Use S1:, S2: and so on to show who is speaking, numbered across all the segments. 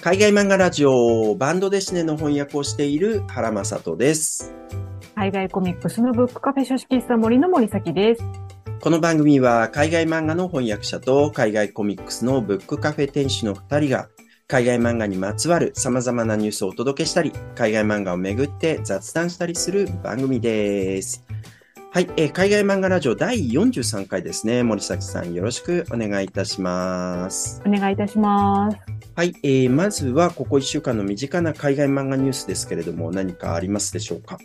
S1: 海外漫画ラジオバンドデシネの翻訳をしている原正人です。
S2: 海外コミックスのブックカフェ書式室森の森崎です。
S1: この番組は海外漫画の翻訳者と海外コミックスのブックカフェ店主の2人が海外漫画にまつわる様々なニュースをお届けしたり、海外漫画をめぐって雑談したりする番組です。はい、えー海外漫画ラジオ第43回ですね。森崎さんよろしくお願いいたします。
S2: お願いいたします。
S1: はい、えーまずはここ1週間の身近な海外漫画ニュースですけれども、何かありますでしょうか？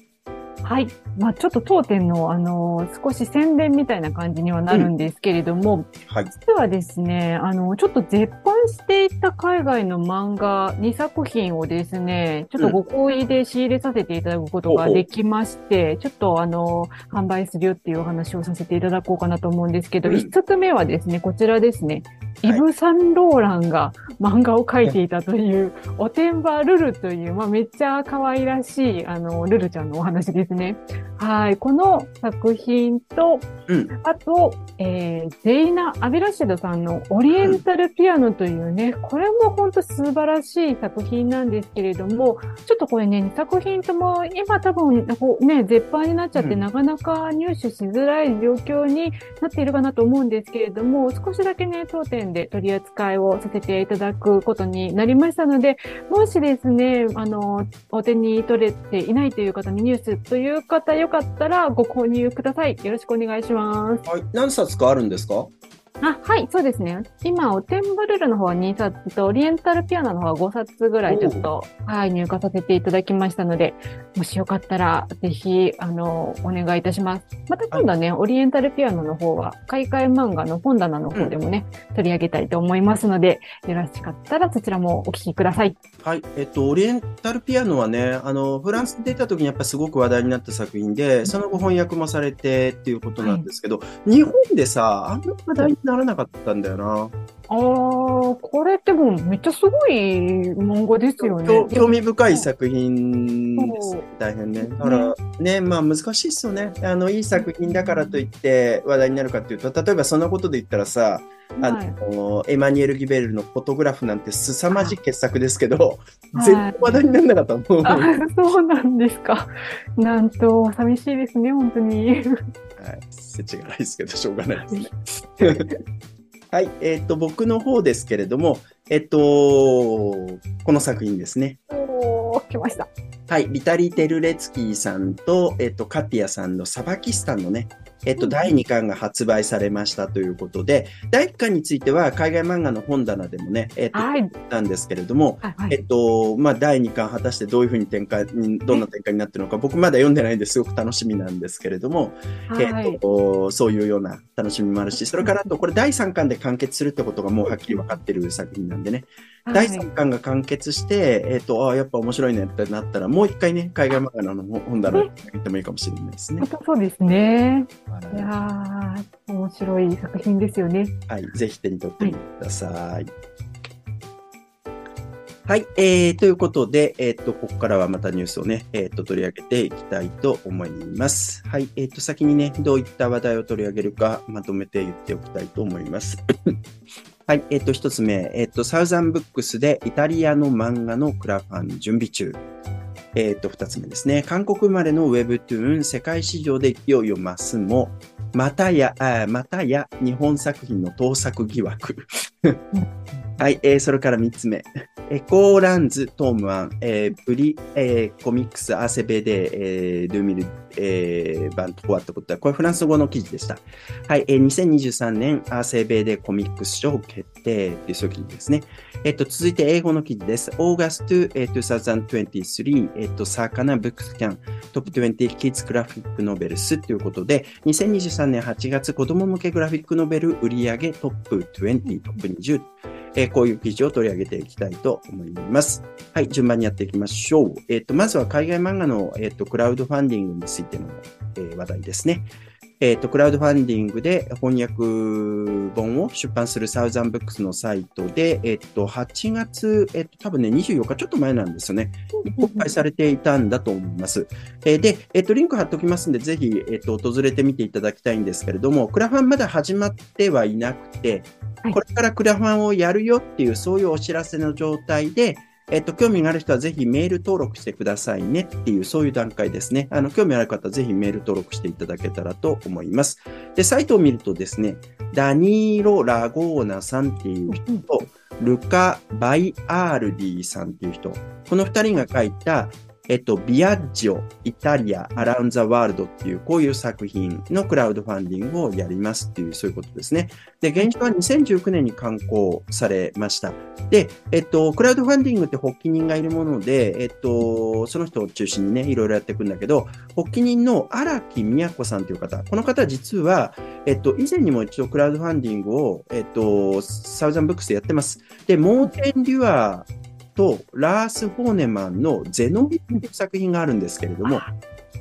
S2: はい。まあちょっと当店の、あの、少し宣伝みたいな感じにはなるんですけれども、
S1: はい。
S2: 実はですね、あの、ちょっと絶版していた海外の漫画2作品をですね、ちょっとご好意で仕入れさせていただくことができまして、ちょっとあの、販売するよっていうお話をさせていただこうかなと思うんですけど、
S1: うん。
S2: 1冊目はですね、こちらですね、イ
S1: はい
S2: ブ・サンローランが漫画を描いていたという、おてんばルルという、まあ、めっちゃ可愛らしい、あの、ルルちゃんのお話ですね。はい。この作品と、
S1: うん。
S2: あと、えー、ゼイナ・アビラシドさんのオリエンタルピアノというね、これも本当素晴らしい作品なんですけれども、ちょっとこれね、2作品とも今多分こうね、絶版になっちゃって、
S1: うん
S2: なかなか入手しづらい状況になっているかなと思うんですけれども、少しだけね、当店で取り扱いをさせていただくことになりましたので、もしですね、あの、お手に取れていないという方にニュースという方よよかったらご購入ください。よろしくお願いします。
S1: はい。何冊かあるんですか？
S2: あ、はい、そうですね。今、おてんばルルの方は2冊と、オリエンタルピアノの方は5冊ぐらいちょっと、はい、入荷させていただきましたので、もしよかったら、ぜひ、あの、お願いいたします。また今度はね、オリエンタルピアノの方は、海外漫画の本棚の方でもね、取り上げたいと思いますので、よろしかったらそちらもお聞きください。
S1: はい。えっと、オリエンタルピアノはね、あの、フランスで出た時にやっぱすごく話題になった作品で、その後翻訳もされてっていうことなんですけど、日本でさ、あんま話題にならなかったんだよな。
S2: あー、これってもうめっちゃすごい漫画ですよね。
S1: 興興味深い作品ですね。大変ね。だからね、まあ難しいっすよね。あの、いい作品だからといって話題になるかっていうと、例えばそんなことで言ったらさ、あ
S2: はい
S1: の、エマニュエル・ギベルのフォトグラフなんて凄まじい傑作ですけど、
S2: はい
S1: 全然話題にならなかったもん。
S2: あ、そうなんですか。なんと、寂しいですね、本当に。
S1: はい、世知がないですけど、しょうがないですね。はい、えっ、と、僕の方ですけれども、えっ、と、この作品ですね。
S2: おー、来ました。
S1: はい、ビタリ・テルレツキーさんと、えっ、と、カティアさんのサバキスタンのね、えっ、と、
S2: うん
S1: 第2巻が発売されましたということで、第1巻については海外漫画の本棚でもね、えっ、と、
S2: はい。
S1: なんですけれども、
S2: はい。
S1: えっと、まあ、第2巻果たしてどういうふうに展開に、どんな展開になってるのか、僕まだ読んでないんですごく楽しみなんですけれども、
S2: はい。
S1: えっと、そういうような楽しみもあるし、それからあと、これ第3巻で完結するってことがもうはっきり分かってる作品なんでね、第3巻が完結して、えっと、ああ、やっぱ面白いねってなったら、もう一回ね、海外漫画の本棚にあげてもいいかもしれないですね
S2: 本。当そうですね。いや
S1: は
S2: ー、面白い作品ですよね。
S1: い、ぜひ手に取ってみてください。はい、えー、ということで、えっ、と、ここからはまたニュースをね、えっ、と、取り上げていきたいと思います。はい、えっ、と、先にね、どういった話題を取り上げるか、まとめて言っておきたいと思います。はい、えっ、と、一つ目、えっ、と、サウザンブックスでイタリアの漫画のクラファン準備中。えっ、と、二つ目ですね、韓国生まれのウェブトゥーン、世界市場で勢いを増すも、またや、あまたや日本作品の盗作疑惑。はい、えーそれから三つ目。エコーランズトームワン、えー、ブリ、えーコミックスアセベで、えー、ドゥミル、えー、バントコアってことは、これフランス語の記事でした。はい、えー2023年アセベでコミックス賞決定っていうそういう記事ですね。えっと、続いて英語の記事です。August 2023、えっと、サーカナブックスキャン、トップ20 Kids グラフィックノベルスということで、2023年8月子供向けグラフィックノベル売上トップ20、トップ20、えーこういう記事を取り上げていきたいと思います。はい、順番にやっていきましょう。えっ、と、まずは海外漫画の、えっ、と、クラウドファンディングについての、えー話題ですね。えっ、と、クラウドファンディングで翻訳本を出版するサウザンブックスのサイトで、えっ、と、8月、えっ、と、多分ね、24日、ちょっと前なんですよね。公開されていたんだと思います。えーで、えっ、と、リンク貼っておきますんで、ぜひ、えっ、と、訪れてみていただきたいんですけれども、クラファンまだ始まってはいなくて、
S2: はい
S1: これからクラファンをやるよっていう、そういうお知らせの状態で、えっと、興味がある人はぜひメール登録してくださいねっていう、そういう段階ですね。あの、興味ある方はぜひメール登録していただけたらと思います。で、サイトを見るとですね、ダニーロ・ラゴーナさんっていう人と、ルカ・バイアールディさんっていう人。この二人が書いた、えっと、ビアッジオ、イタリア、アラウンザワールドっていう、こういう作品のクラウドファンディングをやりますっていう、そういうことですね。で、現状は2019年に刊行されました。で、えっと、クラウドファンディングって発起人がいるもので、えっと、その人を中心にね、いろいろやっていくんだけど、発起人の荒木美子さんという方、この方実は、えっと、以前にも一度クラウドファンディングを、えっと、サウザンブックスでやってます。で、モーテン・デュアーとラース・ホーネマンのゼノビという作品があるんですけれども、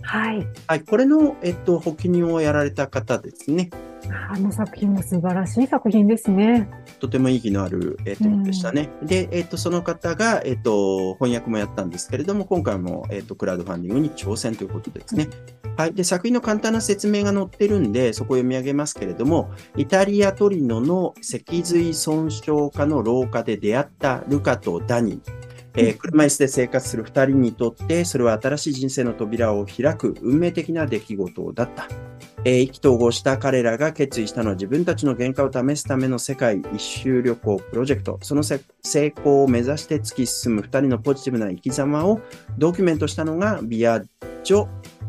S2: はい。
S1: はい、これの、えっと、発起人をやられた方ですね。
S2: あの作品も素晴らしい作品ですね。
S1: とても意義のある、えっと、
S2: うん
S1: でしたね。で、えっと、その方が、えっと、翻訳もやったんですけれども、今回も、えっと、クラウドファンディングに挑戦ということですね。はい。で、作品の簡単な説明が載ってるんで、そこを読み上げますけれども、イタリアトリノの脊髄損傷科の廊下で出会ったルカとダニー。えー車椅子で生活する2人にとって、それは新しい人生の扉を開く運命的な出来事だった。えー意気投合した彼らが決意したのは自分たちの限界を試すための世界一周旅行プロジェクト。その成功を目指して突き進む2人のポジティブな生き様をドキュメントしたのがビアジョ・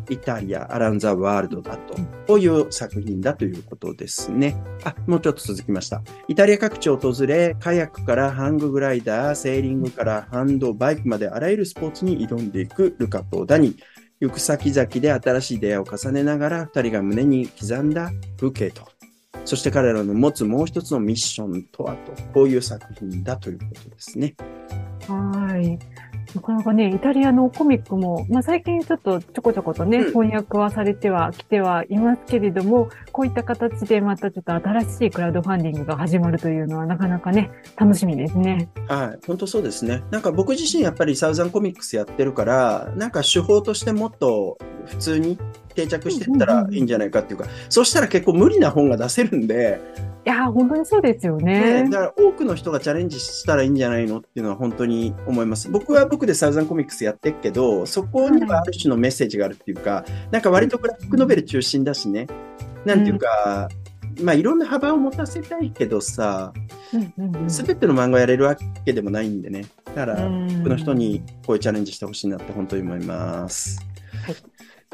S1: イタリア・アラン・ザ・ワールドだと。こういう作品だということですね。あ、もうちょっと続きました。イタリア各地を訪れ、カヤックからハンググライダー、セーリングからハンドバイクまであらゆるスポーツに挑んでいくルカとダニ。行く先々で新しい出会いを重ねながら、二人が胸に刻んだ風景と、そして彼らの持つもう一つのミッションとはと、こういう作品だということですね。
S2: はい。なかなかね、イタリアのコミックも、まあ、最近ちょっとちょこちょことね、
S1: うん
S2: 翻訳はされてはきてはいますけれども、こういった形でまたちょっと新しいクラウドファンディングが始まるというのはなかなかね、楽しみですね。
S1: はい、本当そうですね。なんか僕自身やっぱりサウザンコミックスやってるから、なんか手法としてもっと普通に定着していったらいいんじゃないかっていうか、そしたら結構無理な本が出せるんで、
S2: いやー、本当にそうですよ
S1: ね、
S2: ね。
S1: だから多くの人がチャレンジしたらいいんじゃないのっていうのは本当に思います。僕は僕でサウザンコミックスやってるけど、そこにはある種のメッセージがあるっていうか、なんか割とグラフィックノベル中心だしね、なんていうか、まあいろんな幅を持たせたいけどさ、
S2: うんうんうん
S1: すべての漫画をやれるわけでもないんでね。だから、
S2: うん
S1: 多くの人にこういうチャレンジしてほしいなって本当に思います。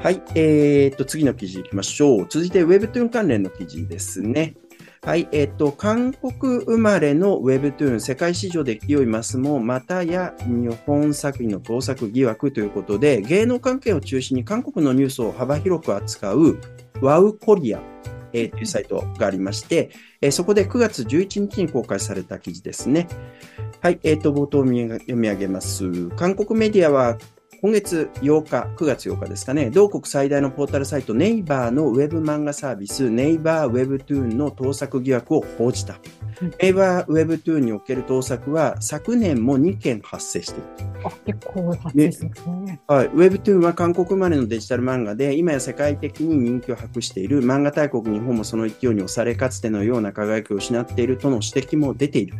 S2: はい。
S1: えーっと、次の記事いきましょう。続いて Webtoon 関連の記事ですね。はい。えーっと、韓国生まれの Webtoon 世界市場で勢い増すも、またや日本作品の盗作疑惑ということで、芸能関係を中心に韓国のニュースを幅広く扱う WOW コリア。えーというサイトがありまして、えーそこで9月11日に公開された記事ですね。はい、えっ、と、冒頭を読み上げます。韓国メディアは、今月8日、9月8日ですかね、同国最大のポータルサイトネイバーのウェブ漫画サービス、ネイバーウェブトゥーンの盗作疑惑を報じた
S2: うん。
S1: ネイバーウェブトゥーンにおける盗作は昨年も2件発生している。
S2: あ、結構発生してますね。
S1: はい。Webtoon は韓国生まれのデジタル漫画で、今や世界的に人気を博している漫画大国日本もその勢いに押され、かつてのような輝きを失っているとの指摘も出ている。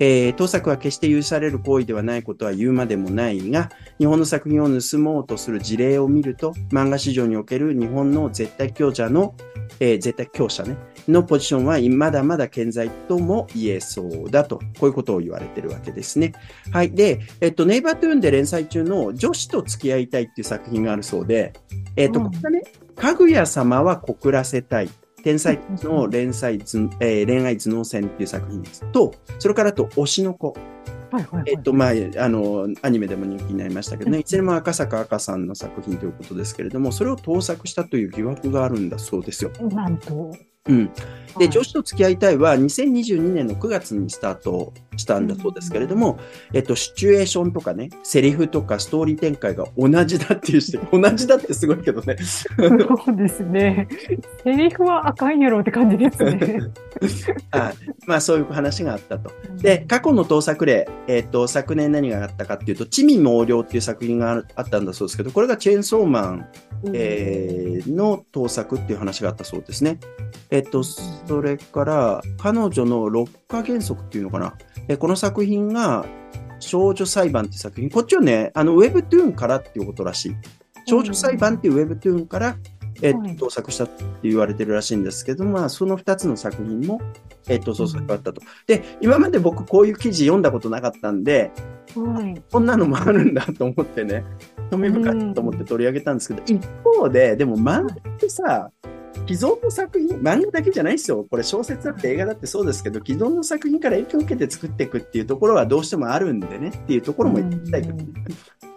S1: えー、盗作は決して許される行為ではないことは言うまでもないが、日本の作品を盗もうとする事例を見ると、漫画市場における日本の絶対強者の、えー絶対強者ね、のポジションはまだまだ健在とも言えそうだと、こういうことを言われてるわけですね。はい。で、えっと、ネイバートゥーンで連載中の女子と付き合いたいっていう作品があるそうで、えっと、
S2: うん
S1: これがね、かぐや様は告らせたい。天才の連載ず、えー恋愛頭脳戦っていう作品です。と、それからあと、推しの子。
S2: はいはいはい。
S1: えっと、まあ、あの、アニメでも人気になりましたけどね、いずれも赤坂赤さんの作品ということですけれども、それを盗作したという疑惑があるんだそうですよ。
S2: なんと。
S1: うん。で、
S2: はい
S1: 女子と付き合いたいは2022年の9月にスタートしたんだそうですけれども、えっと、シチュエーションとかね、セリフとかストーリー展開が同じだっていうして、同じだってすごいけどね。
S2: そうですね。セリフはあかんやろって感じですね。
S1: あ まあ、そういう話があったと。で、過去の盗作例、えっと、昨年何があったかっていうと、地味猛量っていう作品があったんだそうですけど、これがチェーンソーマン、えー、の盗作っていう話があったそうですね。えっと、それから、彼女の六花原則っていうのかな。えこの作品が、少女裁判っていう作品。こっちはね、あの、ウェブトゥーンからっていうことらしい。少女裁判っていうウェブトゥーンから、えっ
S2: はい
S1: と、盗作したって言われてるらしいんですけど、まあ、その2つの作品も、えっと、創作があったと。で、今まで僕こういう記事読んだことなかったんで、
S2: はい。
S1: こんなのもあるんだと思ってね、興味深いと思って取り上げたんですけど、一方で、でも漫画ってさ、既存の作品、漫画だけじゃないですよ。これ小説だって映画だってそうですけど、既存の作品から影響を受けて作っていくっていうところはどうしてもあるんでねっていうところも言ってみたいけどね。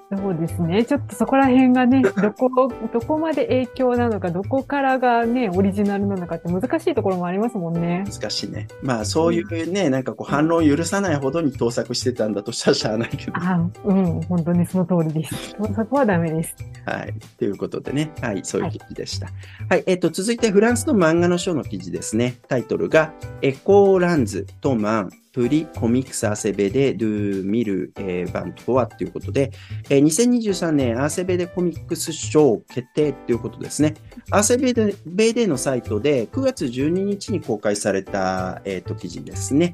S2: そうですね。ちょっとそこら辺がね、どこ、どこまで影響なのか、どこからがね、オリジナルなのかって難しいところもありますもんね。
S1: 難しいね。まあそういうね、なんかこう反論を許さないほどに盗作してたんだとしたらしゃあないけど。
S2: あ、うん、本当にその通りです。そこはダメです。
S1: はい。ということでね。はい。そういう記事でした。はい。えっ、と、続いてフランスの漫画の書の記事ですね。タイトルが、エコーランズとマン、プリコミックスアセベでドゥミル、えーバントはということで、えー2023年アセベデコミックス賞決定ということですね。アセベデベデのサイトで9月12日に公開された、えー、と記事ですね。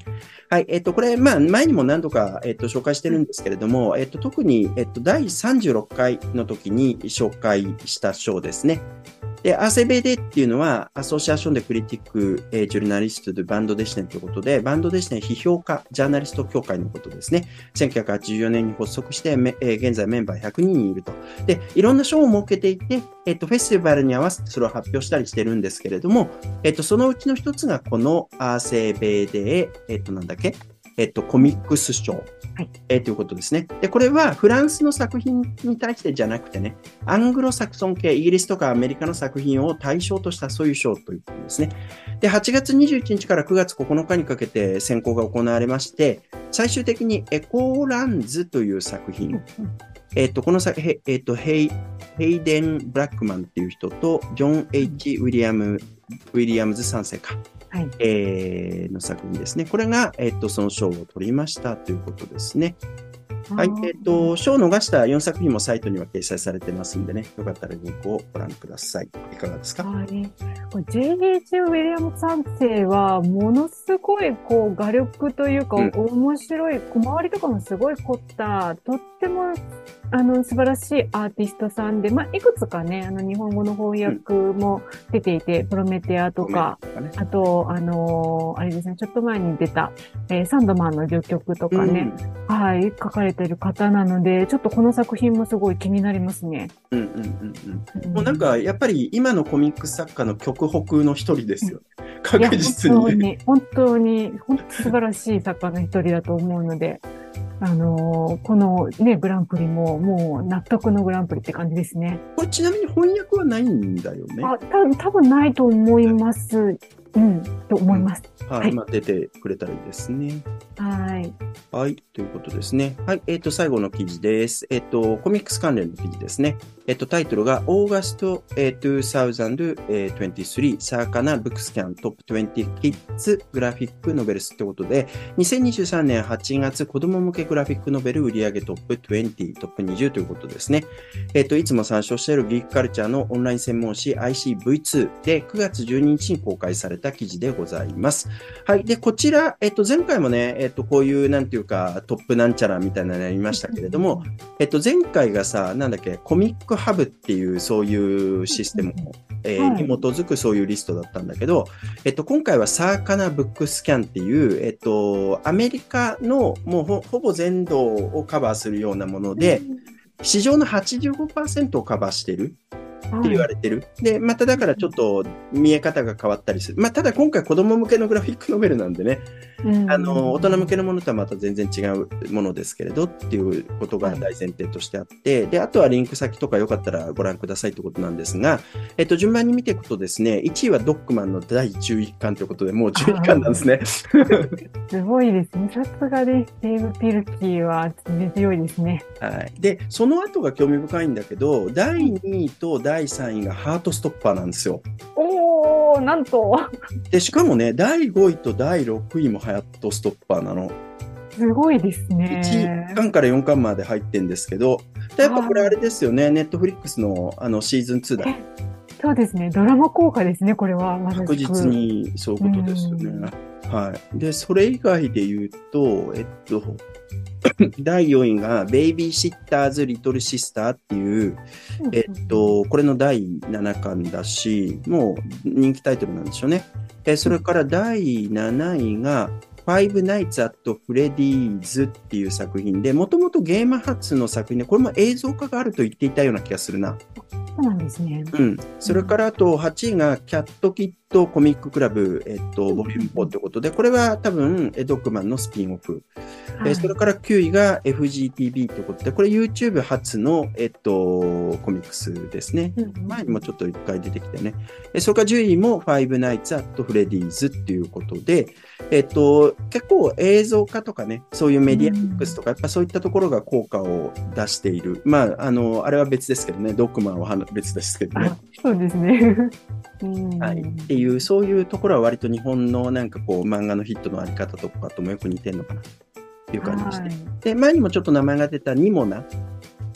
S1: はい。えっ、と、これ、まあ、前にも何度か、えっ、と、紹介してるんですけれども、えっ、と、特に、えっ、と、第36回の時に紹介した賞ですね。で、アセベデっていうのは、アソシアションでクリティック、えージョルナリストでバンドデシネということで、バンドデシネ批評家、ジャーナリスト協会のことですね。1984年に発足して、えー現在メンバー100人いると。で、いろんな賞を設けていて、えっ、と、フェスティバルに合わせてそれを発表したりしてるんですけれども、えっ、と、そのうちの一つがこのアーセベデ、えっ、と、なんだっけ？えっと、コミックス賞、
S2: はい
S1: えーということですね。で、これはフランスの作品に対してじゃなくてね、アングロサクソン系、イギリスとかアメリカの作品を対象としたそういう賞ということですね。で、8月21日から9月9日にかけて選考が行われまして、最終的にエコーランズという作品、えっ、と、このさ、へえっ、と、ヘイ、ヘイデン・ブラックマンっていう人と、ジョン・ H・ ウィリアム、ウィリアムズ3世か。
S2: はい。
S1: えーの作品ですね。これが、えっと、その賞を取りましたということですね。はい。えっと、賞を逃した4作品もサイトには掲載されてますんでね、よかったらリンクをご覧ください。いかがですか？
S2: はい。これ J.H. ウィリアム三世は、ものすごい、こう、画力というか、
S1: うん
S2: 面白い、小回りとかもすごい凝った、とっても、あの、素晴らしいアーティストさんで、まあ、いくつかね、あの、日本語の翻訳も出ていて、プロメテアとか、
S1: ね。
S2: あと、あのーあれですね、ちょっと前に出た、えーサンドマンの序曲とかね、はい、書かれてる方なので、ちょっとこの作品もすごい気になりますね。
S1: うん、うん、うんうんうん。もうなんか、やっぱり今のコミック作家の極北の一人ですよね。
S2: いや
S1: 確実に。
S2: 本当に、本当に、本当素晴らしい作家の一人だと思うので、あのーこのね、グランプリももう納得のグランプリって感じですね。
S1: これちなみに翻訳はないんだよね。
S2: あ、た多分ないと思います。うん、と思います。
S1: は。
S2: はいい
S1: まあ、出てくれたらいいですね。
S2: はい。
S1: はい。ということですね。はい。えっ、と、最後の記事です。えっ、と、コミックス関連の記事ですね。えっ、と、タイトルが、オーガスト、えー、2023サーカナブックスキャントップ20キッズグラフィックノベルスってことで、2023年8月子供向けグラフィックノベル売上トップ20、トップ20ということですね。えっ、と、いつも参照しているギークカルチャーのオンライン専門誌 ICV2 で9月12日に公開された記事でございます。はい。で、こちら、えっと、前回もね、えっと、こういう、なんていうか、トップなんちゃらみたいなのやりましたけれども、えっと、前回がさ、なんだっけ、コミックハブっていう、そういうシステムを、えに基づくそういうリストだったんだけど、えっと、今回はサーカナブックスキャンっていう、えっと、アメリカのもうほほぼ全土をカバーするようなもので、市場の85%をカバーしてるって言われてる。で、まただからちょっと見え方が変わったりする。まあ、ただ今回子供向けのグラフィックノベルなんでね、
S2: うん
S1: あの、大人向けのものとはまた全然違うものですけれどっていうことが大前提としてあって、で、あとはリンク先とかよかったらご覧くださいということなんですが、えっと、順番に見ていくとですね、1位はドッグマンの第11巻ということで、もう11巻なんですね。
S2: すごいですね。さすがです。デーブ・ピルキーは根強いですね。
S1: はい。で、その後が興味深いんだけど、第2位と第3位がハートストッパーなんですよ。
S2: おー、なんと、
S1: で、しかもね、第5位と第6位もハートストッパーなの。
S2: すごいです
S1: 1
S2: ね。
S1: 巻から4巻まで入ってんですけど、でやっぱこれあれですよね、ネットフリックスのあのシーズン2だ。
S2: そうですね。ドラマ効果ですね、これは。
S1: 確実。にそういうことですよね。はい。で、それ以外で言うと、えっと、第4位が、ベイビーシッターズ・リトル・シスターっていう、えっと、これの第7巻だし、もう人気タイトルなんでしょうね。えそれから第7位が、Five Nights at Freddy's っていう作品で、もともとゲーム発の作品で、これも映像化があると言っていたような気がするな。
S2: そうなんですね。
S1: うん。それからあと8位がキャットキットコミッククラブ、えっと、ボリューム4ということで、これは多分、えドッグマンのスピンオフ。えーそれから9位が FGTV ということで、これ YouTube 初の、えっと、コミックスですね。
S2: うん
S1: 前にもちょっと一回出てきてね。えそれから10位も Five Nights at Freddy's っていうことで、えっと、結構映像化とかね、そういうメディアミックスとか、やっぱそういったところが効果を出している。まあ、あの、あれは別ですけどね、ドッグマンは別ですけどね
S2: あ。そうですね。うん
S1: はい。っていう、そういうところは割と日本のなんかこう、漫画のヒットのあり方とかともよく似てるのかなっていう感じでして。
S2: はい
S1: で、前にもちょっと名前が出たニモナ、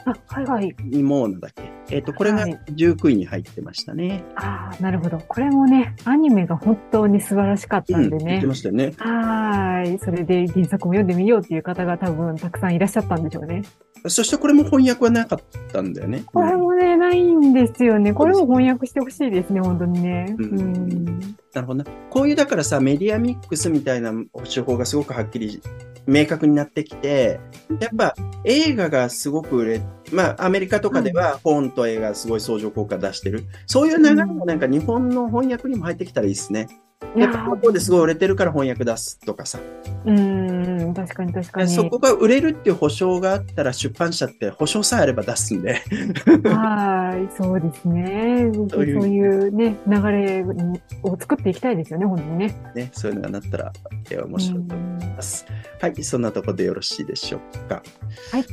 S2: あ、はいはい。
S1: ニモーナだっけ？えっ、と、これが
S2: はい
S1: 19位に入ってましたね。
S2: ああ、なるほど。これもね、アニメが本当に素晴らしかったんで
S1: うん、言っ
S2: ね
S1: て。ましたよね。
S2: はーい。それで原作も読んでみようっていう方が多分たくさんいらっしゃったんでしょうね。
S1: そしてこれも翻訳はなかったんだよね。
S2: これもね、ないんですよね。これも翻訳してほしいですね、本当にね。
S1: う
S2: うんん。
S1: なるほどな。こういうだからさ、メディアミックスみたいな手法がすごくはっきり明確になってきて、やっぱ映画がすごく売れ、まあアメリカとかでは本と映画すごい相乗効果出してる。そういう流れがなんか日本の翻訳にも入ってきたらいいですね。
S2: いや
S1: やっぱ向こうですごい売れてるから翻訳出すとかさ。
S2: うん、確かに確かに。
S1: そこが売れるっていう保証があったら出版社って保証さえあれば出すんで。
S2: はい、そうですね。
S1: そういう
S2: そういうね、流れを作っていきたいですよね、本当にね。
S1: ね、そういうのがなったら、えー面白いと思います。はい、そんなところでよろしいでしょうか。
S2: はい。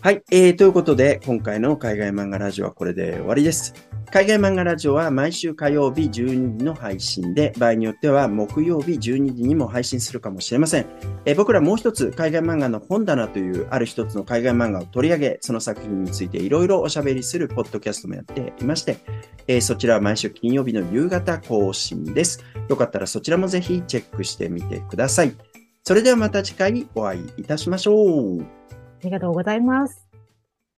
S1: はい、えー、ということで、今回の海外漫画ラジオはこれで終わりです。海外漫画ラジオは毎週火曜日12時の配信で、場合によっては木曜日12時にも配信するかもしれません。え僕らもう一つ海外漫画の本棚というある一つの海外漫画を取り上げ、その作品についていろいろおしゃべりするポッドキャストもやっていまして、えーそちらは毎週金曜日の夕方更新です。よかったらそちらもぜひチェックしてみてください。それではまた次回お会いいたしましょう。
S2: ありがとうございます。